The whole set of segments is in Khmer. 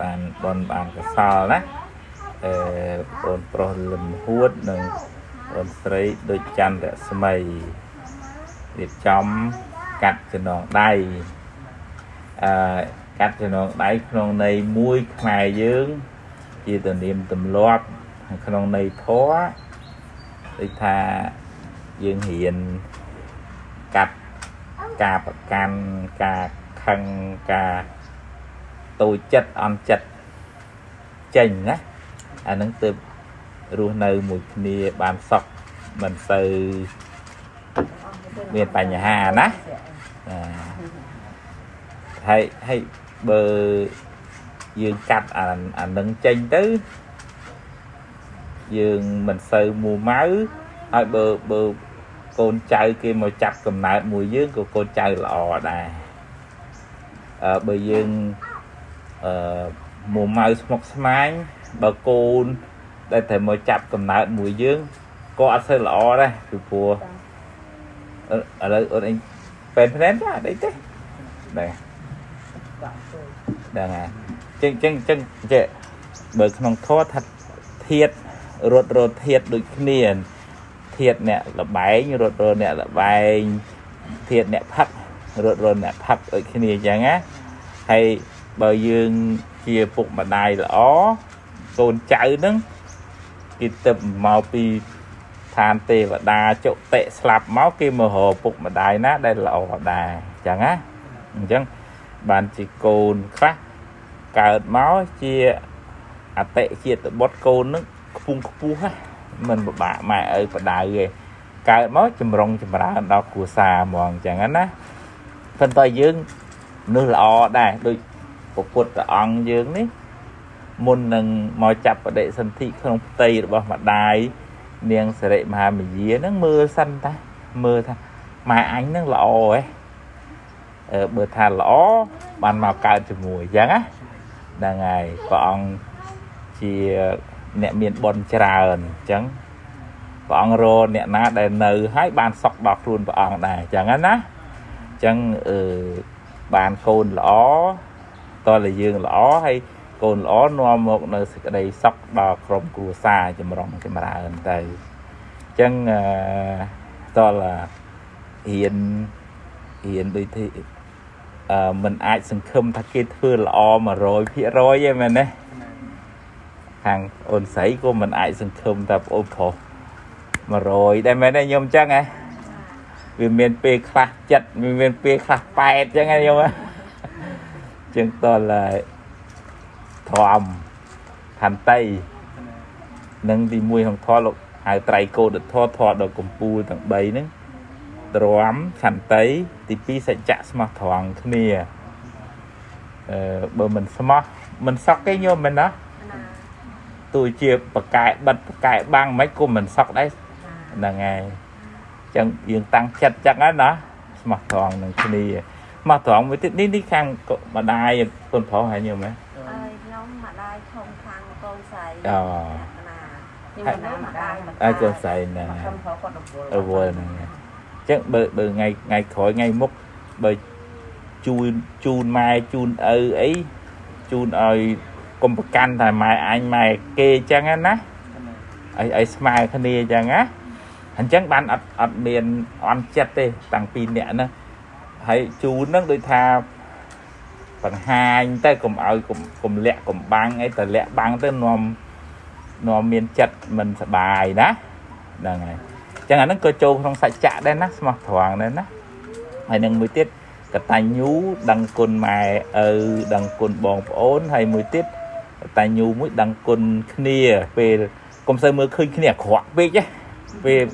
បានបនបានកសលណាអឺបងប្រុសលឹមហួតនិងបងស្រីដូចច័ន្ទរស្មីរៀបចំកាត់ចំណងដៃអឺកាត់ចំណងដៃក្នុងន័យមួយខ្មែរយើងជាទនាមទម្លាប់ក្នុងន័យធម៌ដូចថាយើងរៀនកាត់ការប្រកាន់ការខឹងការ តូចចិត្តអន់ចិត្តចេញណាអានឹងទើបរស់នៅមួយគ្នាបានសុខមិនសូវមានបញ្ហាណាហើយហើយបើយើងកាត់អាអានឹងចេញទៅយើងមិនសូវមូម៉ៅហើយបើបើកូនចៅគេមកចាប់កំណើតមួយយើងក៏កូនចៅល្អដែរអឺបើយើង អឺមួម៉ៅស្មុកស្មាញបើកូនដែលតែមកចាប់កំណើតមួយយើងក៏អត់សូវល្អដែរពីព្រោះឥឡូវអូនអញពេនភ្នែនចាអីទេដែរដែរហើយចឹងចឹងចឹងចេះបើក្នុងធម៌ថាធៀបរត់រត់ធៀបដូចគ្នាធៀបអ្នកលបែងរត់រត់អ្នកលបែងធៀបអ្នកផឹករត់រត់អ្នកផឹកដូចគ្នាចឹងណាហើយ បើយើងជាពុកម្ដាយល្អកូនចៅហ្នឹងគេទៅមកពីឋានទេវតាចុតិស្លាប់មកគេមករកពុកម្ដាយណាដែលល្អដែរចឹងណាអញ្ចឹងបានជាកូនខ្លះកើតមកជាអតិជាតិបុត្រកូននឹងខ្ពង់ខ្ពស់ណាមិនពិបាកម៉ែឪបដៅទេកើតមកចម្រុងចម្រើនដល់គ្រួសារហ្មងចឹងណាប៉ុន្តែយើងនោះល្អដែរដូច ពុទ្ធអង្គយើងនេះមុននឹងមកចាប់បដិសន្ធិក្នុងផ្ទៃរបស់ម្ដាយនាងសិរិមហាមយាហ្នឹងមើលសិនតាមើលថាម៉ែអញហ្នឹងល្អហ៎អឺបើថាល្អបានមកកើតជាមួយអញ្ចឹងណាហ្នឹងហើយព្រះអង្គជាអ្នកមានបុណ្យច្រើនអញ្ចឹងព្រះអង្គរអ្នកណាដែលនៅហើយបានសុខដល់ខ្លួនព្រះអង្គដែរអញ្ចឹងណាអញ្ចឹងអឺបានកូនល្អ តើយើងល្អហើយកូនល្អនាំមកនៅសេចក្តីសុខដល់ក្រុមគ្រួសារចម្រុងចម្រើនទៅអញ្ចឹងអឺតើហ៊ានហ៊ានដូចទីអឺมันអាចសង្ឃឹមថាគេធ្វើល្អ100%ទេមែនទេខាងអូនស្រីក៏មិនអាចសង្ឃឹមថាប្អូនប្រុស100ដែរមែនទេខ្ញុំអញ្ចឹងហ៎វាមានពេលខ្លះចិត្តវាមានពេលខ្លះប៉ែតអញ្ចឹងខ្ញុំអ ញ្ចឹងតលធំខន្តីនឹងទី1ក្នុងធម៌លោកហៅត្រៃកោដធម៌ធម៌ដល់កម្ពូលទាំង3ហ្នឹងទ្រាំខន្តីទី2សច្ចៈស្មោះត្រង់គ្នាអឺបើមិនស្មោះមិនសក់ទេញោមមែនណាទោះជាបកែបិទបកែបាំងមិនក៏មិនសក់ដែរហ្នឹងហើយចឹងយើងតាំងចិត្តចឹងណាស្មោះត្រង់នឹងគ្នា ស្មោះត្រង់មួយទៀតនេះនេះខាងម្ដាយកូនប្រុសហើយញោមហ៎អើយខ្ញុំម្ដាយធំខាងកូនស្រីអូខ្ញុំម្ដាយម្ដាយអើកូនស្រីហ្នឹងរវល់ហ្នឹងចឹងបើបើថ្ងៃថ្ងៃក្រោយថ្ងៃមុខបើជូនជូនម៉ែជូនឪអីជូនឲ្យកុំប្រកាន់តែម៉ែអញម៉ែគេអញ្ចឹងណាឲ្យឲ្យស្មើគ្នាអញ្ចឹងណាអញ្ចឹងបានអត់អត់មានអន់ចិត្តទេតាំងពីអ្នកហ្នឹង ហើយជូនហ្នឹងដូចថាបង្ហាញទៅកុំឲ្យកុំកុំលាក់កុំបាំងអីតែលាក់បាំងទៅនាំនាំមានចិត្តមិនសបាយណាហ្នឹងហើយចឹងអាហ្នឹងក៏ចូលក្នុងសច្ចៈដែរណាស្មោះត្រង់ដែរណាហើយនឹងមួយទៀតកតញ្ញូដឹងគុណម៉ែឪដឹងគុណបងប្អូនហើយមួយទៀតកតញ្ញូមួយដឹងគុណគ្នាពេលកុំសូវមើលឃើញគ្នាអាក្រក់ពេកណាពេល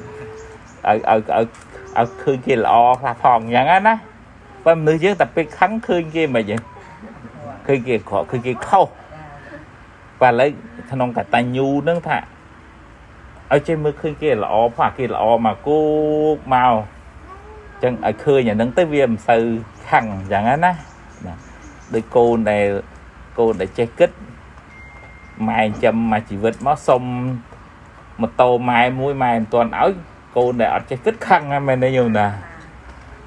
ឲ្យឲ្យឲ្យឲ្យឃើញគេល្អខ្លះផងអញ្ចឹងណា បើមនុស្សយើងតែពេលខឹងឃើញគេមិនអញ្ចឹងឃើញគេអាក្រក់ឃើញគេខុសបាទឥឡូវក្នុងកតញ្ញូនឹងថាឲ្យចេះមើលឃើញគេល្អផោះគេល្អមកគោកមកចឹងឲ្យឃើញអាហ្នឹងទៅវាមិនសូវខឹងអញ្ចឹងណាណាដូចកូនដែលកូនដែលចេះគិតម៉ែចាំមកជីវិតមកសុំម៉ូតូម៉ែមួយម៉ែមិនទាន់ឲ្យកូនដែលអត់ចេះគិតខឹងហ្នឹងមែនទេយល់ណា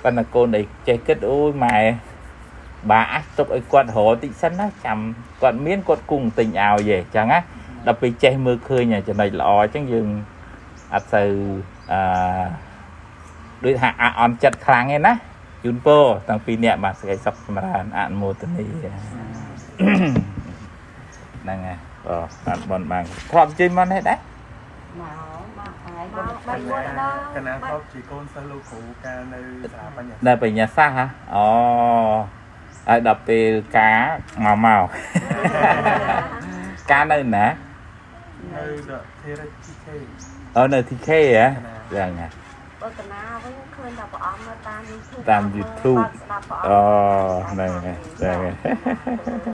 ប៉ុន្តែកូនដែលចេះគិតអូយម៉ែបាទអាចទុកឲ្យគាត់រកតិចសិនណាចាំគាត់មានគាត់គង់ទិញឲ្យទេអញ្ចឹងណាដល់ពេលចេះមើលឃើញចំណុចល្អអញ្ចឹងយើងអត់ទៅអឺដូចថាអអន់ចិត្តខ្លាំងឯណាជូនពរតាំងពីអ្នកបាទសេចក្តីសុខចម្រើនអនុមោទនីហ្នឹងហើយបាទបានបនបានធ្លាប់ជិះមកនេះដែរ មកមកហើយកមកបីមួយដងកណាគាត់ជាកូនសិស្សលោកគ្រូការនៅសាលាបញ្ញានៅបញ្ញាសាស្ត្រហ៎អូហើយដល់ពេលការមកមកការនៅណានៅដល់ធីរិជីខេអូនៅ TK ហ៎យ៉ាងណាបើកណាវិញឃើញតែព្រះអង្គនៅតាម YouTube តាម YouTube ស្ដាប់ព្រះអង្គអូហ្នឹងហើយហ្នឹងហើយ